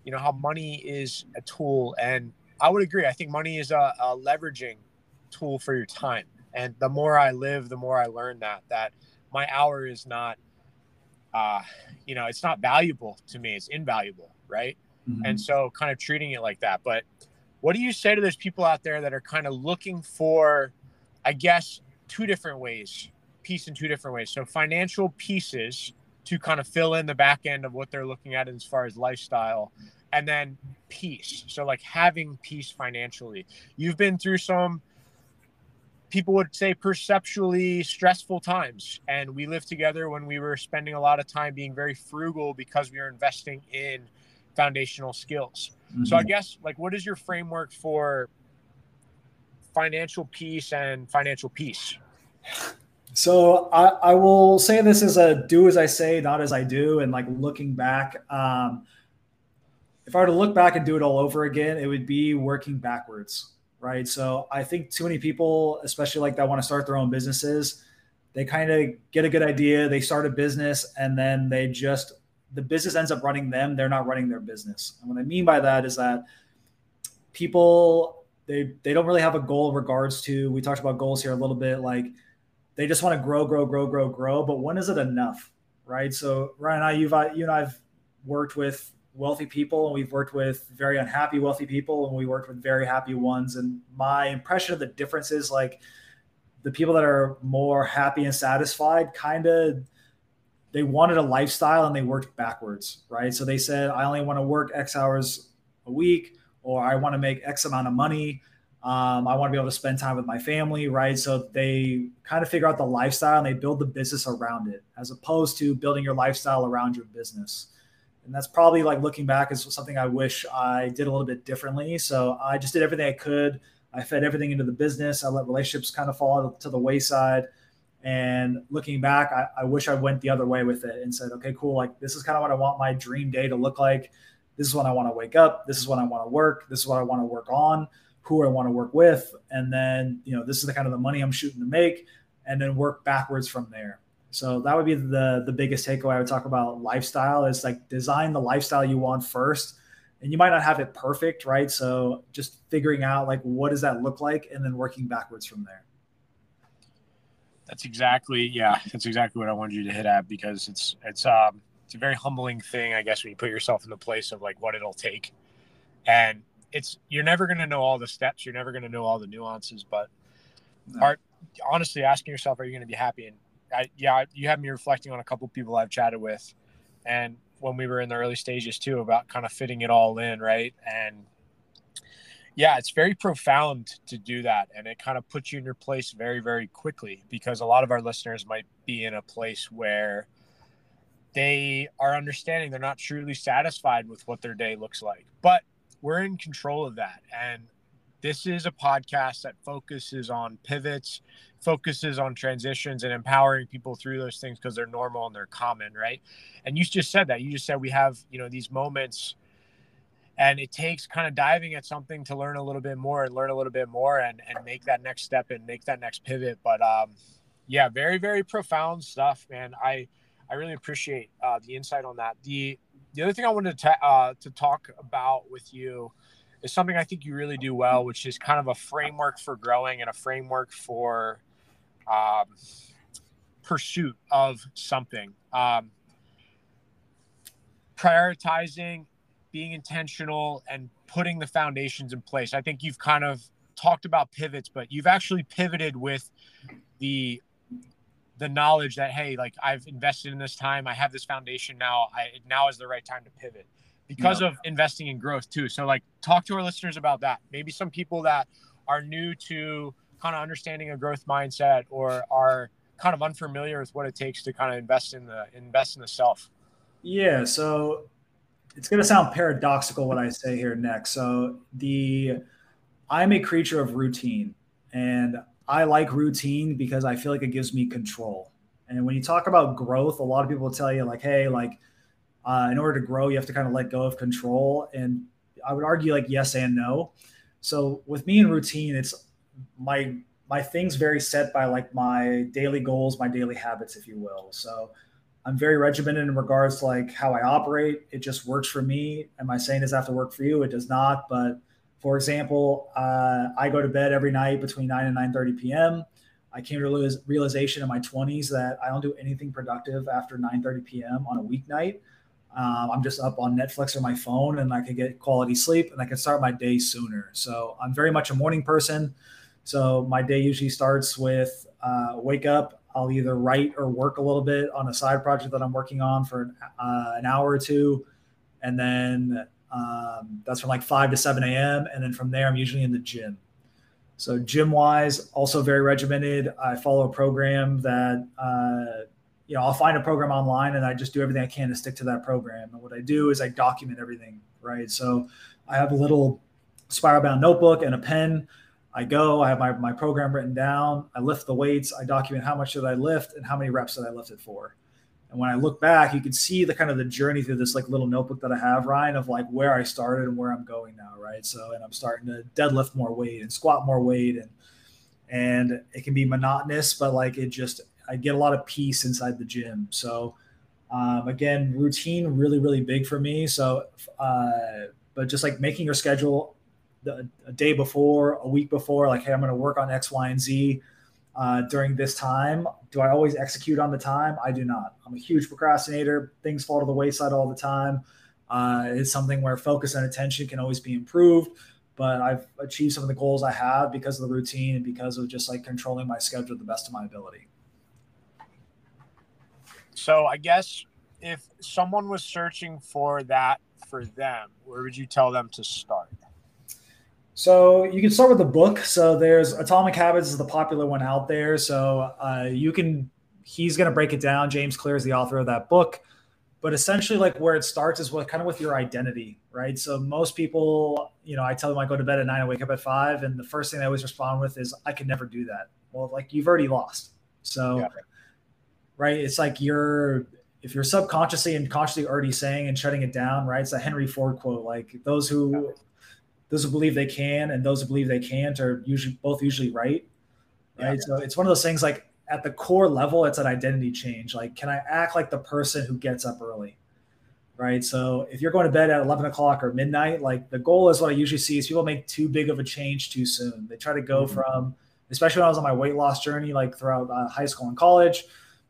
you know, how money is a tool, and I would agree. I think money is a, a leveraging tool for your time. And the more I live, the more I learn that that my hour is not, uh, you know, it's not valuable to me. It's invaluable, right? Mm-hmm. And so, kind of treating it like that. But what do you say to those people out there that are kind of looking for, I guess, two different ways piece in two different ways. So financial pieces to kind of fill in the back end of what they're looking at as far as lifestyle and then peace. So like having peace financially. You've been through some people would say perceptually stressful times and we lived together when we were spending a lot of time being very frugal because we were investing in foundational skills. Mm-hmm. So I guess like what is your framework for financial peace and financial peace? So I, I will say this as a do as I say, not as I do. And like looking back, um, if I were to look back and do it all over again, it would be working backwards, right? So I think too many people, especially like that want to start their own businesses, they kind of get a good idea, they start a business, and then they just the business ends up running them. They're not running their business. And what I mean by that is that people they they don't really have a goal in regards to we talked about goals here a little bit like they just want to grow, grow, grow, grow, grow. But when is it enough? Right. So Ryan, I, you've, you and I've worked with wealthy people and we've worked with very unhappy wealthy people and we worked with very happy ones. And my impression of the difference is like the people that are more happy and satisfied kind of they wanted a lifestyle and they worked backwards, right? So they said, I only want to work X hours a week, or I want to make X amount of money. Um, I want to be able to spend time with my family, right? So they kind of figure out the lifestyle and they build the business around it, as opposed to building your lifestyle around your business. And that's probably like looking back is something I wish I did a little bit differently. So I just did everything I could. I fed everything into the business. I let relationships kind of fall to the wayside. And looking back, I, I wish I went the other way with it and said, okay, cool. Like this is kind of what I want my dream day to look like. This is when I want to wake up. This is when I want to work. This is what I want to work on who I want to work with, and then you know this is the kind of the money I'm shooting to make, and then work backwards from there. So that would be the the biggest takeaway I would talk about lifestyle is like design the lifestyle you want first. And you might not have it perfect, right? So just figuring out like what does that look like and then working backwards from there. That's exactly yeah, that's exactly what I wanted you to hit at because it's it's um it's a very humbling thing, I guess, when you put yourself in the place of like what it'll take. And it's you're never going to know all the steps you're never going to know all the nuances but no. are honestly asking yourself are you going to be happy and I, yeah you have me reflecting on a couple people i've chatted with and when we were in the early stages too about kind of fitting it all in right and yeah it's very profound to do that and it kind of puts you in your place very very quickly because a lot of our listeners might be in a place where they are understanding they're not truly satisfied with what their day looks like but we're in control of that. And this is a podcast that focuses on pivots, focuses on transitions and empowering people through those things because they're normal and they're common, right? And you just said that. You just said we have, you know, these moments and it takes kind of diving at something to learn a little bit more and learn a little bit more and and make that next step and make that next pivot. But um yeah, very, very profound stuff, man. I I really appreciate uh, the insight on that. The the other thing I wanted to, ta- uh, to talk about with you is something I think you really do well, which is kind of a framework for growing and a framework for um, pursuit of something. Um, prioritizing, being intentional, and putting the foundations in place. I think you've kind of talked about pivots, but you've actually pivoted with the the knowledge that hey like i've invested in this time i have this foundation now i now is the right time to pivot because yeah. of investing in growth too so like talk to our listeners about that maybe some people that are new to kind of understanding a growth mindset or are kind of unfamiliar with what it takes to kind of invest in the invest in the self Yeah, so it's going to sound paradoxical what I say here next. So the I'm a creature of routine and I like routine because I feel like it gives me control. And when you talk about growth, a lot of people tell you like, hey, like uh, in order to grow, you have to kind of let go of control. And I would argue like yes and no. So with me and routine, it's my my things very set by like my daily goals, my daily habits, if you will. So I'm very regimented in regards to like how I operate. It just works for me. Am I saying this have to work for you? It does not. But for example, uh, I go to bed every night between 9 and 9:30 p.m. I came to realization in my 20s that I don't do anything productive after 9:30 p.m. on a weeknight. Um, I'm just up on Netflix or my phone, and I can get quality sleep, and I can start my day sooner. So I'm very much a morning person. So my day usually starts with uh, wake up, I'll either write or work a little bit on a side project that I'm working on for uh, an hour or two. And then um, that's from like 5 to 7 a.m. And then from there, I'm usually in the gym. So, gym wise, also very regimented. I follow a program that, uh, you know, I'll find a program online and I just do everything I can to stick to that program. And what I do is I document everything, right? So, I have a little spiral bound notebook and a pen I go, I have my, my program written down, I lift the weights, I document how much did I lift and how many reps did I lift it for. And when I look back, you can see the kind of the journey through this like little notebook that I have, Ryan, of like where I started and where I'm going now, right? So, and I'm starting to deadlift more weight and squat more weight, and and it can be monotonous, but like it just I get a lot of peace inside the gym. So, um, again, routine really really big for me. So, uh, but just like making your schedule the, a day before, a week before, like, hey, I'm going to work on X, Y, and Z uh, during this time. Do I always execute on the time? I do not. I'm a huge procrastinator. Things fall to the wayside all the time. Uh, it's something where focus and attention can always be improved. But I've achieved some of the goals I have because of the routine and because of just like controlling my schedule to the best of my ability. So I guess if someone was searching for that for them, where would you tell them to start? So you can start with the book. So there's Atomic Habits is the popular one out there. So uh, you can he's going to break it down. James Clear is the author of that book. But essentially, like where it starts is what kind of with your identity, right? So most people, you know, I tell them I go to bed at nine, I wake up at five, and the first thing I always respond with is, "I can never do that." Well, like you've already lost. So, yeah. Right? It's like you're if you're subconsciously and consciously already saying and shutting it down, right? It's a Henry Ford quote, like those who those who believe they can and those who believe they can't are usually both usually right. Right. Yeah. So it's one of those things like at the core level, it's an identity change. Like, can I act like the person who gets up early? Right. So if you're going to bed at 11 o'clock or midnight, like the goal is what I usually see is people make too big of a change too soon. They try to go mm-hmm. from, especially when I was on my weight loss journey, like throughout uh, high school and college,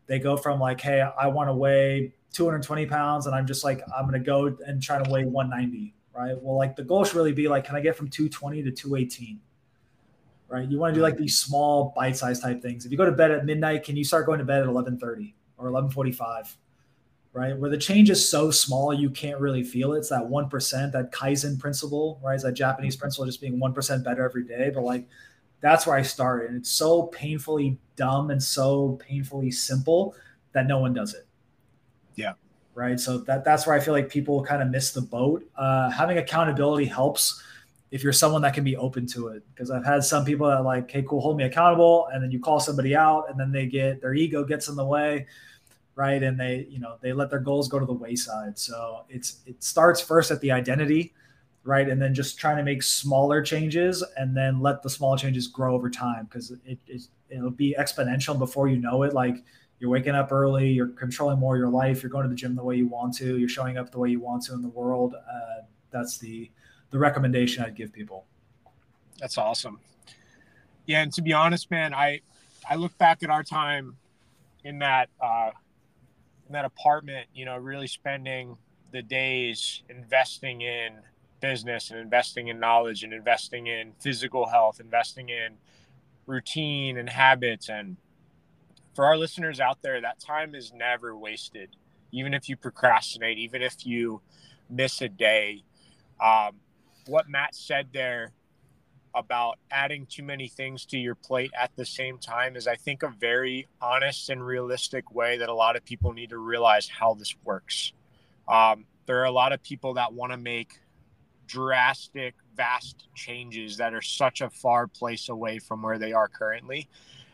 they go from like, hey, I want to weigh 220 pounds, and I'm just like, I'm going to go and try to weigh 190 right? Well, like the goal should really be like, can I get from 220 to 218? Right. You want to do like these small bite-sized type things. If you go to bed at midnight, can you start going to bed at 11:30 or 11:45? Right. Where the change is so small you can't really feel it. It's that one percent, that Kaizen principle, right? It's that Japanese mm-hmm. principle just being one percent better every day. But like that's where I started. And it's so painfully dumb and so painfully simple that no one does it. Yeah right? So that that's where I feel like people kind of miss the boat. Uh, having accountability helps if you're someone that can be open to it. Because I've had some people that like, hey, cool, hold me accountable, and then you call somebody out, and then they get their ego gets in the way, right? And they you know they let their goals go to the wayside. So it's it starts first at the identity. Right. And then just trying to make smaller changes and then let the small changes grow over time because it, it, it'll be exponential before you know it. Like, you're waking up early, you're controlling more of your life, you're going to the gym the way you want to, you're showing up the way you want to in the world. Uh, that's the the recommendation I'd give people. That's awesome. Yeah, and to be honest, man, I I look back at our time in that uh, in that apartment, you know, really spending the days investing in business and investing in knowledge and investing in physical health, investing in routine and habits and for our listeners out there, that time is never wasted. Even if you procrastinate, even if you miss a day, um, what Mat said there about adding too many things to your plate at the same time is, I think, a very honest and realistic way that a lot of people need to realize how this works. Um, there are a lot of people that want to make drastic, vast changes that are such a far place away from where they are currently.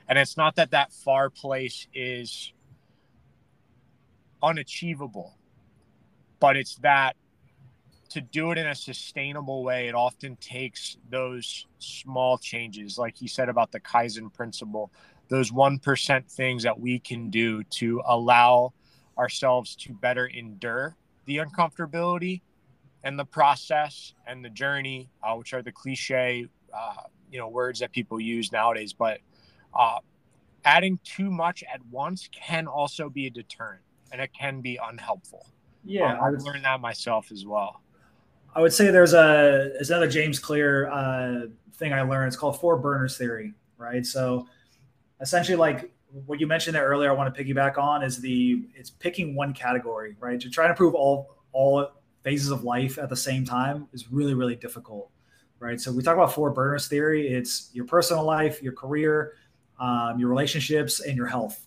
And it's not that that far place is unachievable, but it's that to do it in a sustainable way, it often takes those small changes, like you said about the Kaizen principle, those 1% things that we can do to allow ourselves to better endure the uncomfortability and the process and the journey, uh, which are the cliche, uh, you know, words that people use nowadays. But uh, adding too much at once can also be a deterrent, and it can be unhelpful. Yeah, um, I've learned that myself as well. I would say there's a there's another James Clear uh, thing I learned. It's called four burners theory, right? So essentially, like what you mentioned there earlier, I want to piggyback on is the it's picking one category, right? To try to prove all all phases of life at the same time is really really difficult, right? So we talk about four burners theory. It's your personal life, your career, um, your relationships, and your health,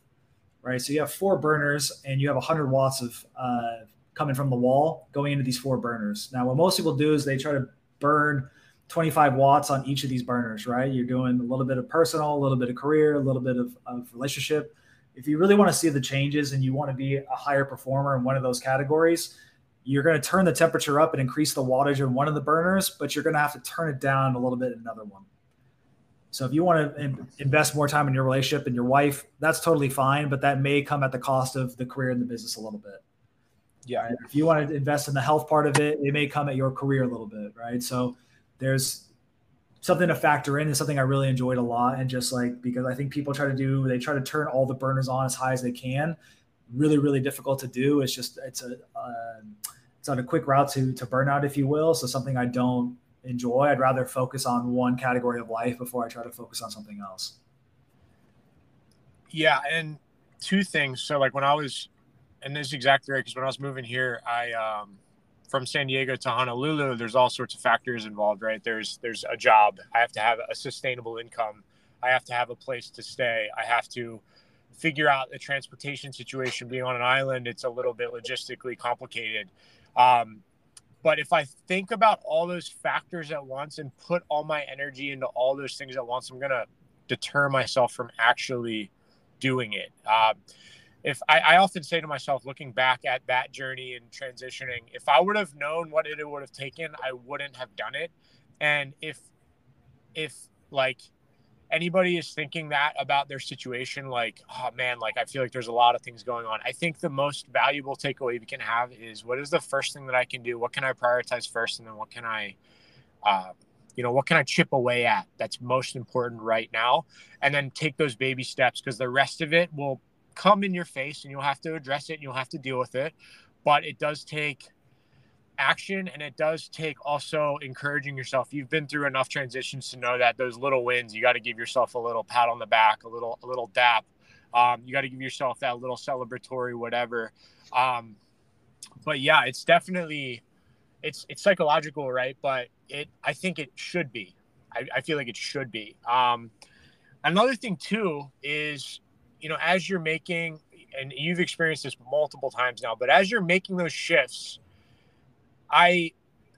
right? So you have four burners, and you have 100 watts of uh, coming from the wall going into these four burners. Now, what most people do is they try to burn 25 watts on each of these burners, right? You're doing a little bit of personal, a little bit of career, a little bit of, of relationship. If you really want to see the changes and you want to be a higher performer in one of those categories, you're going to turn the temperature up and increase the wattage in one of the burners, but you're going to have to turn it down a little bit in another one. So if you want to invest more time in your relationship and your wife, that's totally fine, but that may come at the cost of the career and the business a little bit. Yeah. Right? If you want to invest in the health part of it, it may come at your career a little bit, right? So there's something to factor in and something I really enjoyed a lot. And just like because I think people try to do, they try to turn all the burners on as high as they can. Really, really difficult to do. It's just it's a uh, it's on a quick route to to burnout, if you will. So something I don't enjoy. I'd rather focus on one category of life before I try to focus on something else. Yeah, and two things. So like when I was and this is exactly right because when I was moving here, I um, from San Diego to Honolulu, there's all sorts of factors involved, right? There's there's a job. I have to have a sustainable income. I have to have a place to stay. I have to figure out the transportation situation. Being on an island, it's a little bit logistically complicated. Um, but if I think about all those factors at once and put all my energy into all those things at once, I'm gonna deter myself from actually doing it. Uh, if I, I, often say to myself, looking back at that journey and transitioning, if I would have known what it would have taken, I wouldn't have done it. And if, if like anybody is thinking that about their situation, like, oh man, like I feel like there's a lot of things going on. I think the most valuable takeaway we can have is what is the first thing that I can do? What can I prioritize first? And then what can I, uh, you know, what can I chip away at that's most important right now? And then take those baby steps because the rest of it will come in your face and you'll have to address it and you'll have to deal with it. But it does take action and it does take also encouraging yourself. You've been through enough transitions to know that those little wins, you got to give yourself a little pat on the back, a little, a little dap. Um, you got to give yourself that little celebratory, whatever. Um, but yeah, it's definitely, it's, it's psychological, right? But it, I think it should be, I, I feel like it should be. Um, another thing too is you know, as you're making, and you've experienced this multiple times now, but as you're making those shifts, I,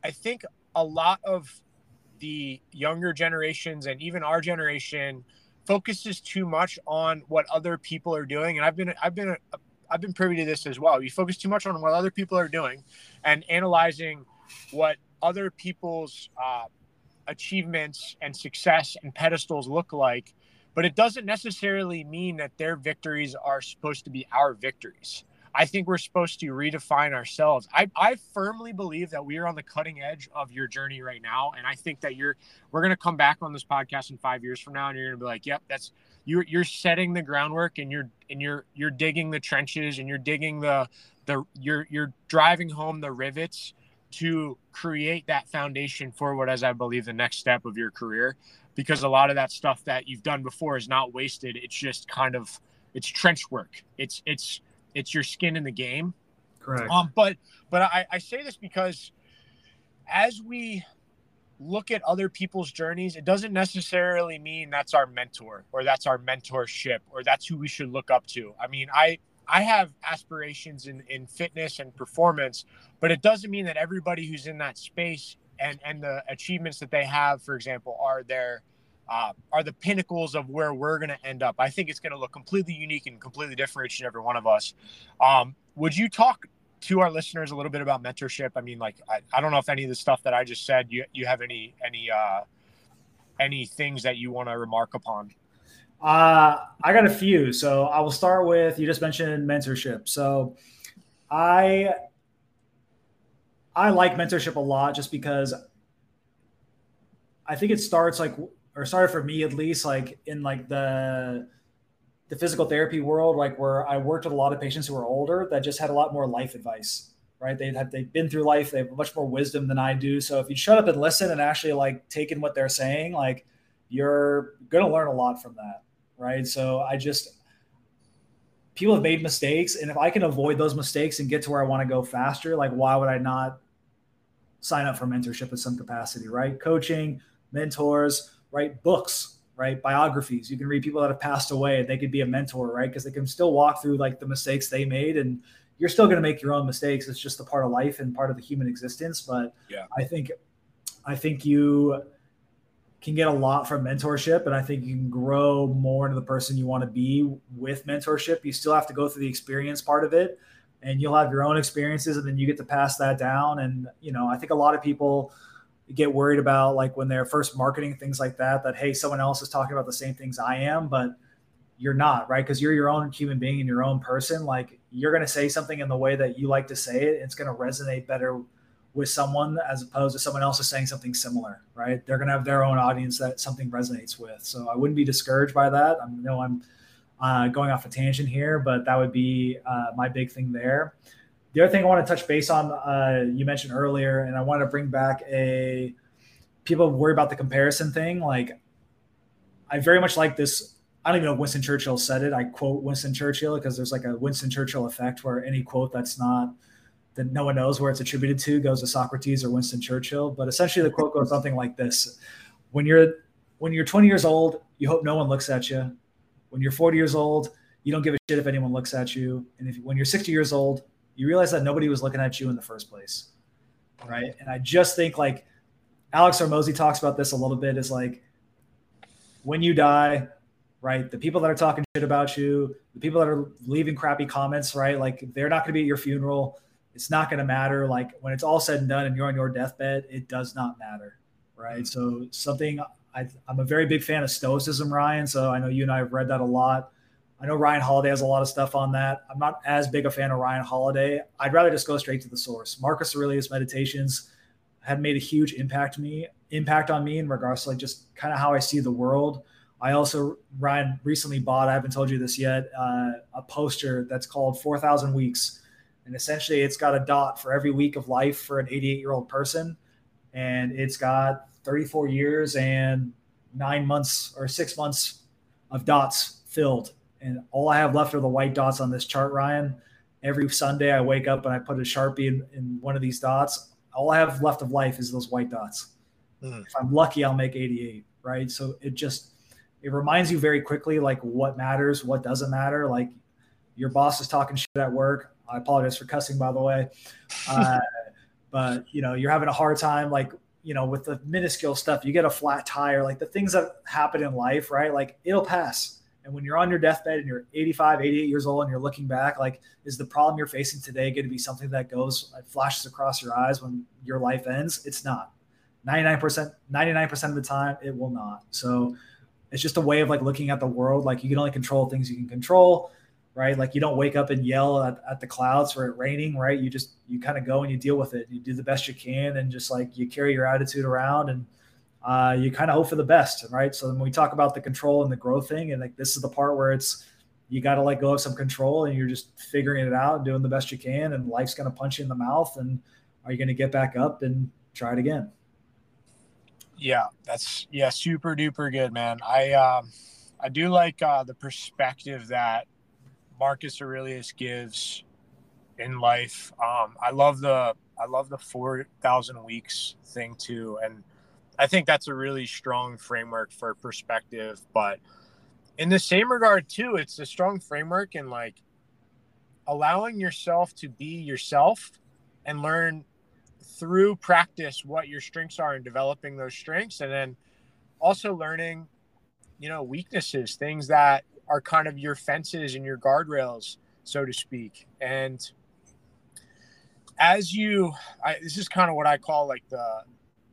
I think a lot of the younger generations and even our generation focuses too much on what other people are doing. And I've been, I've been, a, I've been privy to this as well. You focus too much on what other people are doing and analyzing what other people's uh, achievements and success and pedestals look like but it doesn't necessarily mean that their victories are supposed to be our victories. I think we're supposed to redefine ourselves. I, I firmly believe that we are on the cutting edge of your journey right now. And I think that you're we're gonna come back on this podcast in five years from now and you're gonna be like, Yep, that's you're you're setting the groundwork and you're and you're you're digging the trenches and you're digging the the you're you're driving home the rivets to create that foundation for what is I believe the next step of your career because a lot of that stuff that you've done before is not wasted. It's just kind of it's trench work. It's it's it's your skin in the game. Correct. Um, but but I, I say this because as we look at other people's journeys, it doesn't necessarily mean that's our mentor or that's our mentorship or that's who we should look up to. I mean, I I have aspirations in, in fitness and performance, but it doesn't mean that everybody who's in that space and, and the achievements that they have, for example, are their uh, are the pinnacles of where we're going to end up. I think it's going to look completely unique and completely different each and every one of us. Um, would you talk to our listeners a little bit about mentorship? I mean, like, I, I don't know if any of the stuff that I just said, you, you have any, any, uh, any things that you want to remark upon? Uh, I got a few. So I will start with you just mentioned mentorship. So I I like mentorship a lot just because I think it starts like or started for me at least like in like the the physical therapy world, like where I worked with a lot of patients who were older that just had a lot more life advice, right? They'd have they've been through life, they have much more wisdom than I do. So if you shut up and listen and actually like take in what they're saying, like you're gonna learn a lot from that right? So I just people have made mistakes, and if I can avoid those mistakes and get to where I want to go faster, like why would I not sign up for mentorship in some capacity, right? Coaching, mentors, right? Books, right? Biographies. You can read people that have passed away. and They could be a mentor, right? Because they can still walk through like the mistakes they made and you're still going to make your own mistakes. It's just a part of life and part of the human existence. But yeah, I think, I think you can get a lot from mentorship and i think you can grow more into the person you want to be with mentorship you still have to go through the experience part of it and you'll have your own experiences and then you get to pass that down and you know i think a lot of people get worried about like when they're first marketing things like that that hey someone else is talking about the same things i am but you're not right because you're your own human being and your own person like you're going to say something in the way that you like to say it it's going to resonate better with someone as opposed to someone else is saying something similar, right? They're going to have their own audience that something resonates with. So I wouldn't be discouraged by that. I know I'm uh, going off a tangent here, but that would be uh, my big thing there. The other thing I want to touch base on, uh, you mentioned earlier, and I want to bring back a people worry about the comparison thing. Like, I very much like this. I don't even know if Winston Churchill said it. I quote Winston Churchill because there's like a Winston Churchill effect where any quote that's not that no one knows where it's attributed to goes to Socrates or Winston Churchill. But essentially, the quote goes something like this: When you're when you're 20 years old, you hope no one looks at you. When you're 40 years old, you don't give a shit if anyone looks at you. And if when you're 60 years old, you realize that nobody was looking at you in the first place, right? And I just think like Alex Hormozi talks about this a little bit. Is like when you die, right? The people that are talking shit about you, the people that are leaving crappy comments, right? Like they're not going to be at your funeral it's not going to matter. Like when it's all said and done and you're on your deathbed, it does not matter. Right. Mm-hmm. So something I, am a very big fan of stoicism, Ryan. So I know you and I have read that a lot. I know Ryan Holiday has a lot of stuff on that. I'm not as big a fan of Ryan Holiday. I'd rather just go straight to the source. Marcus Aurelius meditations had made a huge impact me impact on me in regards to like just kind of how I see the world. I also Ryan recently bought. I haven't told you this yet. Uh, a poster that's called Four Thousand Weeks and essentially it's got a dot for every week of life for an 88 year old person and it's got 34 years and nine months or six months of dots filled and all i have left are the white dots on this chart ryan every sunday i wake up and i put a sharpie in, in one of these dots all i have left of life is those white dots mm. if i'm lucky i'll make 88 right so it just it reminds you very quickly like what matters what doesn't matter like your boss is talking shit at work I apologize for cussing, by the way. <laughs> Uh, but you know, you're having a hard time, like you know, with the minuscule stuff. You get a flat tire, like the things that happen in life, right? Like it'll pass. And when you're on your deathbed and you're 85, 88 years old and you're looking back, like, is the problem you're facing today going to be something that goes, like, flashes across your eyes when your life ends? It's not. 99%, 99% of the time, it will not. So it's just a way of like looking at the world. Like you can only control things you can control right? Like you don't wake up and yell at, at the clouds for it raining, right? You just you kind of go and you deal with it. You do the best you can, and just like you carry your attitude around, and uh, you kind of hope for the best, right? So when we talk about the control and the growth thing, and like this is the part where it's you got to let go of some control, and you're just figuring it out, and doing the best you can, and life's to punch you in the mouth, and are you to get back up and try it again? Yeah, that's yeah, super duper good, man. I um, I do like uh, the perspective that Marcus Aurelius gives in life. Um, I love the I love the four thousand weeks thing too, and I think that's a really strong framework for perspective. But in the same regard too, it's a strong framework and like allowing yourself to be yourself and learn through practice what your strengths are and developing those strengths and then also learning you know weaknesses things that are kind of your fences and your guardrails so to speak and as you I, this is kind of what i call like the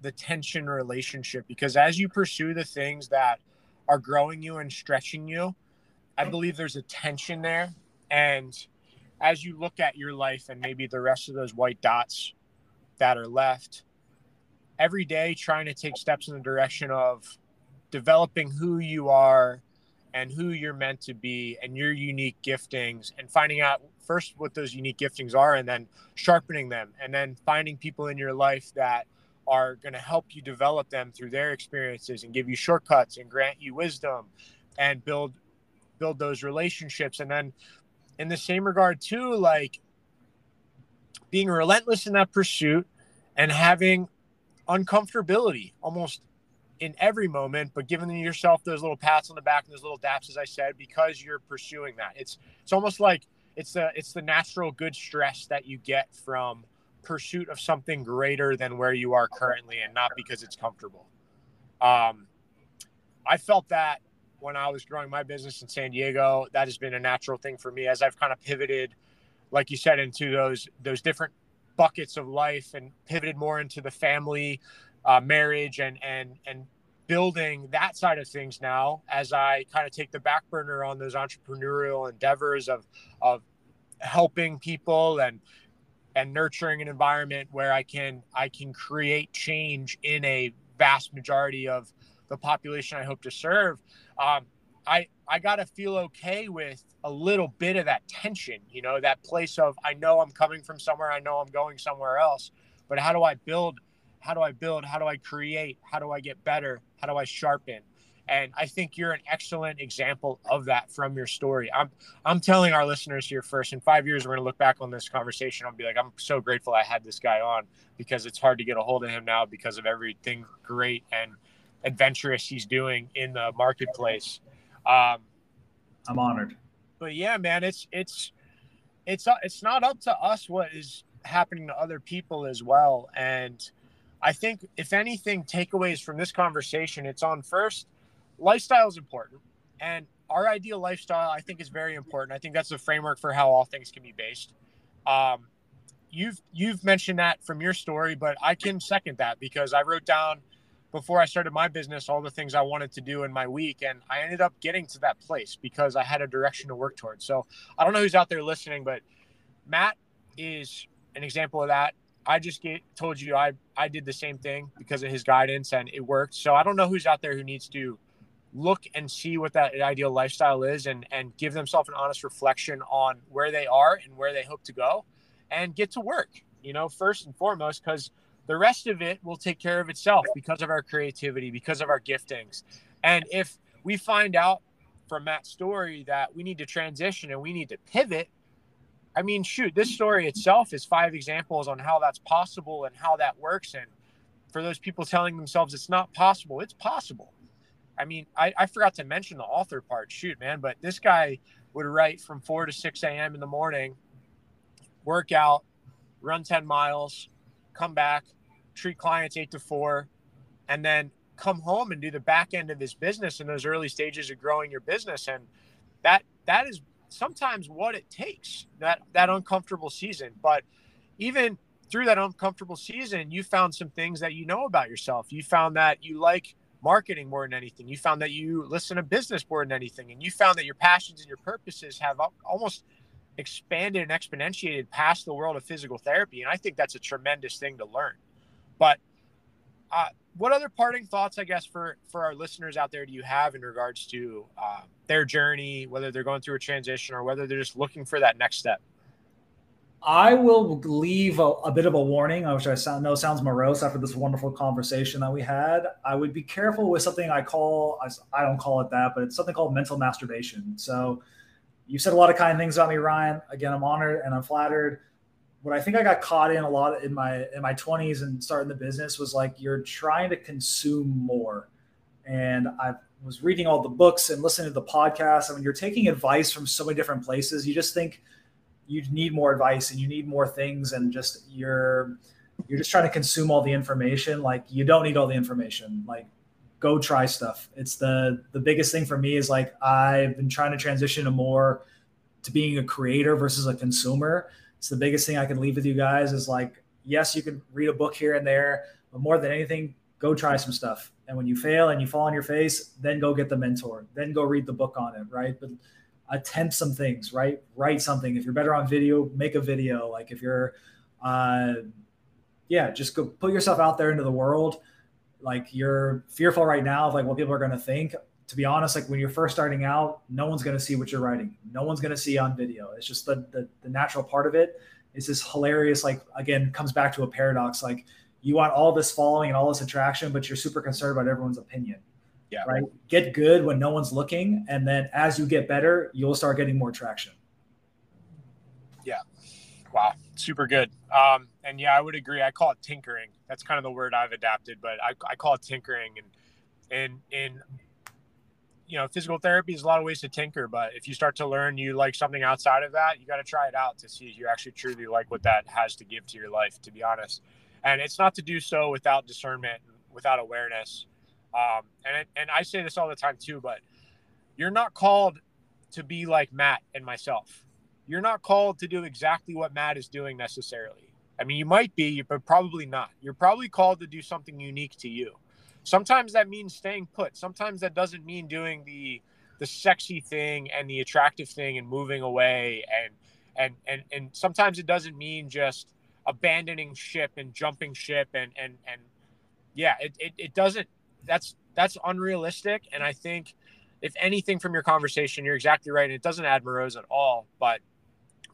the tension relationship because as you pursue the things that are growing you and stretching you i believe there's a tension there. And as you look at your life and maybe the rest of those white dots that are left every day trying to take steps in the direction of developing who you are and who you're meant to be and your unique giftings and finding out first what those unique giftings are and then sharpening them and then finding people in your life that are going to help you develop them through their experiences and give you shortcuts and grant you wisdom and build build those relationships and then in the same regard too like being relentless in that pursuit and having uncomfortability almost in every moment, but giving yourself those little pats on the back and those little daps, as I said, because you're pursuing that. It's it's almost like it's the it's the natural good stress that you get from pursuit of something greater than where you are currently, and not because it's comfortable. Um, I felt that when I was growing my business in San Diego. That has been a natural thing for me as I've kind of pivoted, like you said, into those those different buckets of life and pivoted more into the family uh, marriage and and and building that side of things now as I kind of take the back burner on those entrepreneurial endeavors of of helping people and and nurturing an environment where I can I can create change in a vast majority of the population I hope to serve. Um, I I gotta feel okay with a little bit of that tension, you know, that place of I know I'm coming from somewhere, I know I'm going somewhere else, but how do I build how do I build? How do I create? How do I get better? How do I sharpen? And I think you're an excellent example of that from your story. I'm I'm telling our listeners here first. In five years, we're gonna look back on this conversation. I'll be like, I'm so grateful I had this guy on because it's hard to get a hold of him now because of everything great and adventurous he's doing in the marketplace. Um, I'm honored. But yeah, man, it's it's it's it's not up to us what is happening to other people as well. And I think, if anything, takeaways from this conversation, it's on first, lifestyle is important. And our ideal lifestyle, I think, is very important. I think that's the framework for how all things can be based. Um, you've you've mentioned that from your story, but I can second that because I wrote down before I started my business all the things I wanted to do in my week, and I ended up getting to that place because I had a direction to work towards. So I don't know who's out there listening, but Mat is an example of that. I just get, told you I I did the same thing because of his guidance and it worked. So I don't know who's out there who needs to look and see what that ideal lifestyle is and and give themselves an honest reflection on where they are and where they hope to go and get to work. You know, first and foremost because the rest of it will take care of itself because of our creativity, because of our giftings. And if we find out from Mat's story that we need to transition and we need to pivot, I mean, shoot, this story itself is five examples on how that's possible and how that works. And for those people telling themselves it's not possible, it's possible. I mean, I, I forgot to mention the author part. Shoot, man, but this guy would write from 4 to 6 a.m. in the morning, work out, run 10 miles, come back, treat clients 8 to 4, and then come home and do the back end of his business in those early stages of growing your business. And that that is sometimes what it takes that that uncomfortable season but even through that uncomfortable season you found some things that you know about yourself you found that you like marketing more than anything you found that you listen to business more than anything and you found that your passions and your purposes have almost expanded and exponentiated past the world of physical therapy and i think that's a tremendous thing to learn but uh, what other parting thoughts, I guess, for for our listeners out there do you have in regards to uh, their journey, whether they're going through a transition or whether they're just looking for that next step? I will leave a, a bit of a warning, which I sound, know sounds morose after this wonderful conversation that we had. I would be careful with something I call, I don't call it that, but it's something called mental masturbation. So you've said a lot of kind things about me, Ryan. Again, I'm honored and I'm flattered what I think I got caught in a lot in my in my 20s and starting the business was like you're trying to consume more. And I was reading all the books and listening to the podcasts. I mean, you're taking advice from so many different places. You just think you need more advice and you need more things and just you're you're just trying to consume all the information. Like you don't need all the information. Like go try stuff. It's the the biggest thing for me is like i've been trying to transition to more to being a creator versus a consumer. It's the biggest thing i can leave with you guys is like yes you can read a book here and there but more than anything go try some stuff. And when you fail and you fall on your face then go get the mentor. Then go read the book on it right? But attempt some things right? Write something. If you're better on video make a video. Like if you're uh yeah just go put yourself out there into the world. Like you're fearful right now of like what people are going to think. To be honest like when you're first starting out no one's going to see what you're writing. No one's going to see on video. It's just the, the the natural part of it. It's this hilarious like again comes back to a paradox. Like you want all this following and all this attraction but you're super concerned about everyone's opinion yeah. right? Get good when no one's looking and then as you get better you'll start getting more traction. Yeah. Wow. Super good. Um and yeah i would agree. I call it tinkering. That's kind of the word i've adapted but i, I call it tinkering. And and in you know physical therapy is a lot of ways to tinker but if you start to learn you like something outside of that you got to try it out to see if you actually truly like what that has to give to your life to be honest. And it's not to do so without discernment without awareness um, and it, and I say this all the time too, but you're not called to be like Mat and myself. You're not called to do exactly what Mat is doing necessarily. I mean, you might be, but probably not. You're probably called to do something unique to you. Sometimes that means staying put. Sometimes that doesn't mean doing the the sexy thing and the attractive thing and moving away and and and and sometimes it doesn't mean just abandoning ship and jumping ship and and and yeah, it, it, it doesn't that's that's unrealistic. And I think if anything from your conversation, you're exactly right. And it doesn't add morose at all, but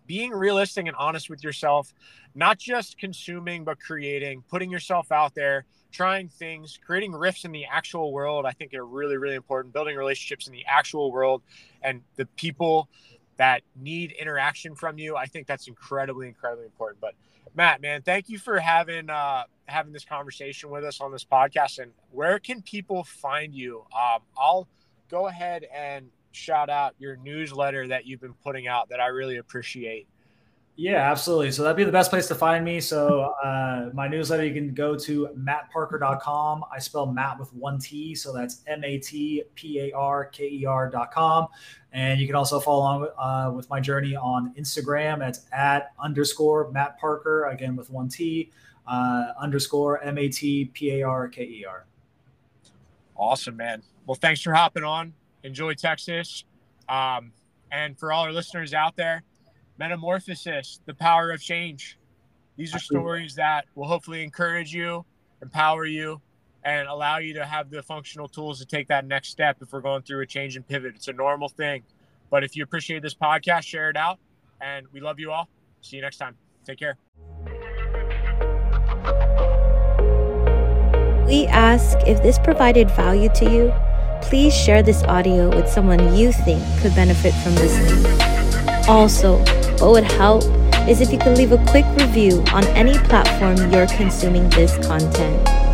being realistic and honest with yourself, not just consuming, but creating, putting yourself out there, trying things, creating rifts in the actual world, I think are really, really important. Building relationships in the actual world and the people that need interaction from you, I think that's incredibly, incredibly important. But Mat, man, thank you for having uh, having this conversation with us on this podcast. And where can people find you? Um, I'll go ahead and shout out your newsletter that you've been putting out that I really appreciate. Yeah, absolutely. So that'd be the best place to find me. So uh, my newsletter, you can go to matparker.com. I spell Mat with one T. So that's M-A-T-P-A-R-K-E-R.com. And you can also follow along uh, with my journey on Instagram. It's at underscore Mat Parker, again with one T, uh, underscore M-A-T-P-A-R-K-E-R. Awesome, man. Well, thanks for hopping on. Enjoy Texas. Um, and for all our listeners out there, Metamorphosis, the power of change. These are stories that will hopefully encourage you, empower you, and allow you to have the functional tools to take that next step if we're going through a change and pivot. It's a normal thing. But if you appreciate this podcast, share it out. And we love you all. See you next time. Take care. We ask if this provided value to you, please share this audio with someone you think could benefit from listening. Also, what would help is if you could leave a quick review on any platform you're consuming this content.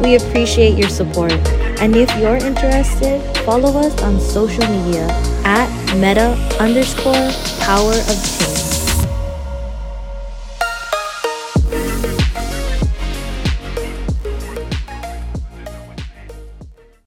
We appreciate your support, and if you're interested, follow us on social media at meta underscore power of change.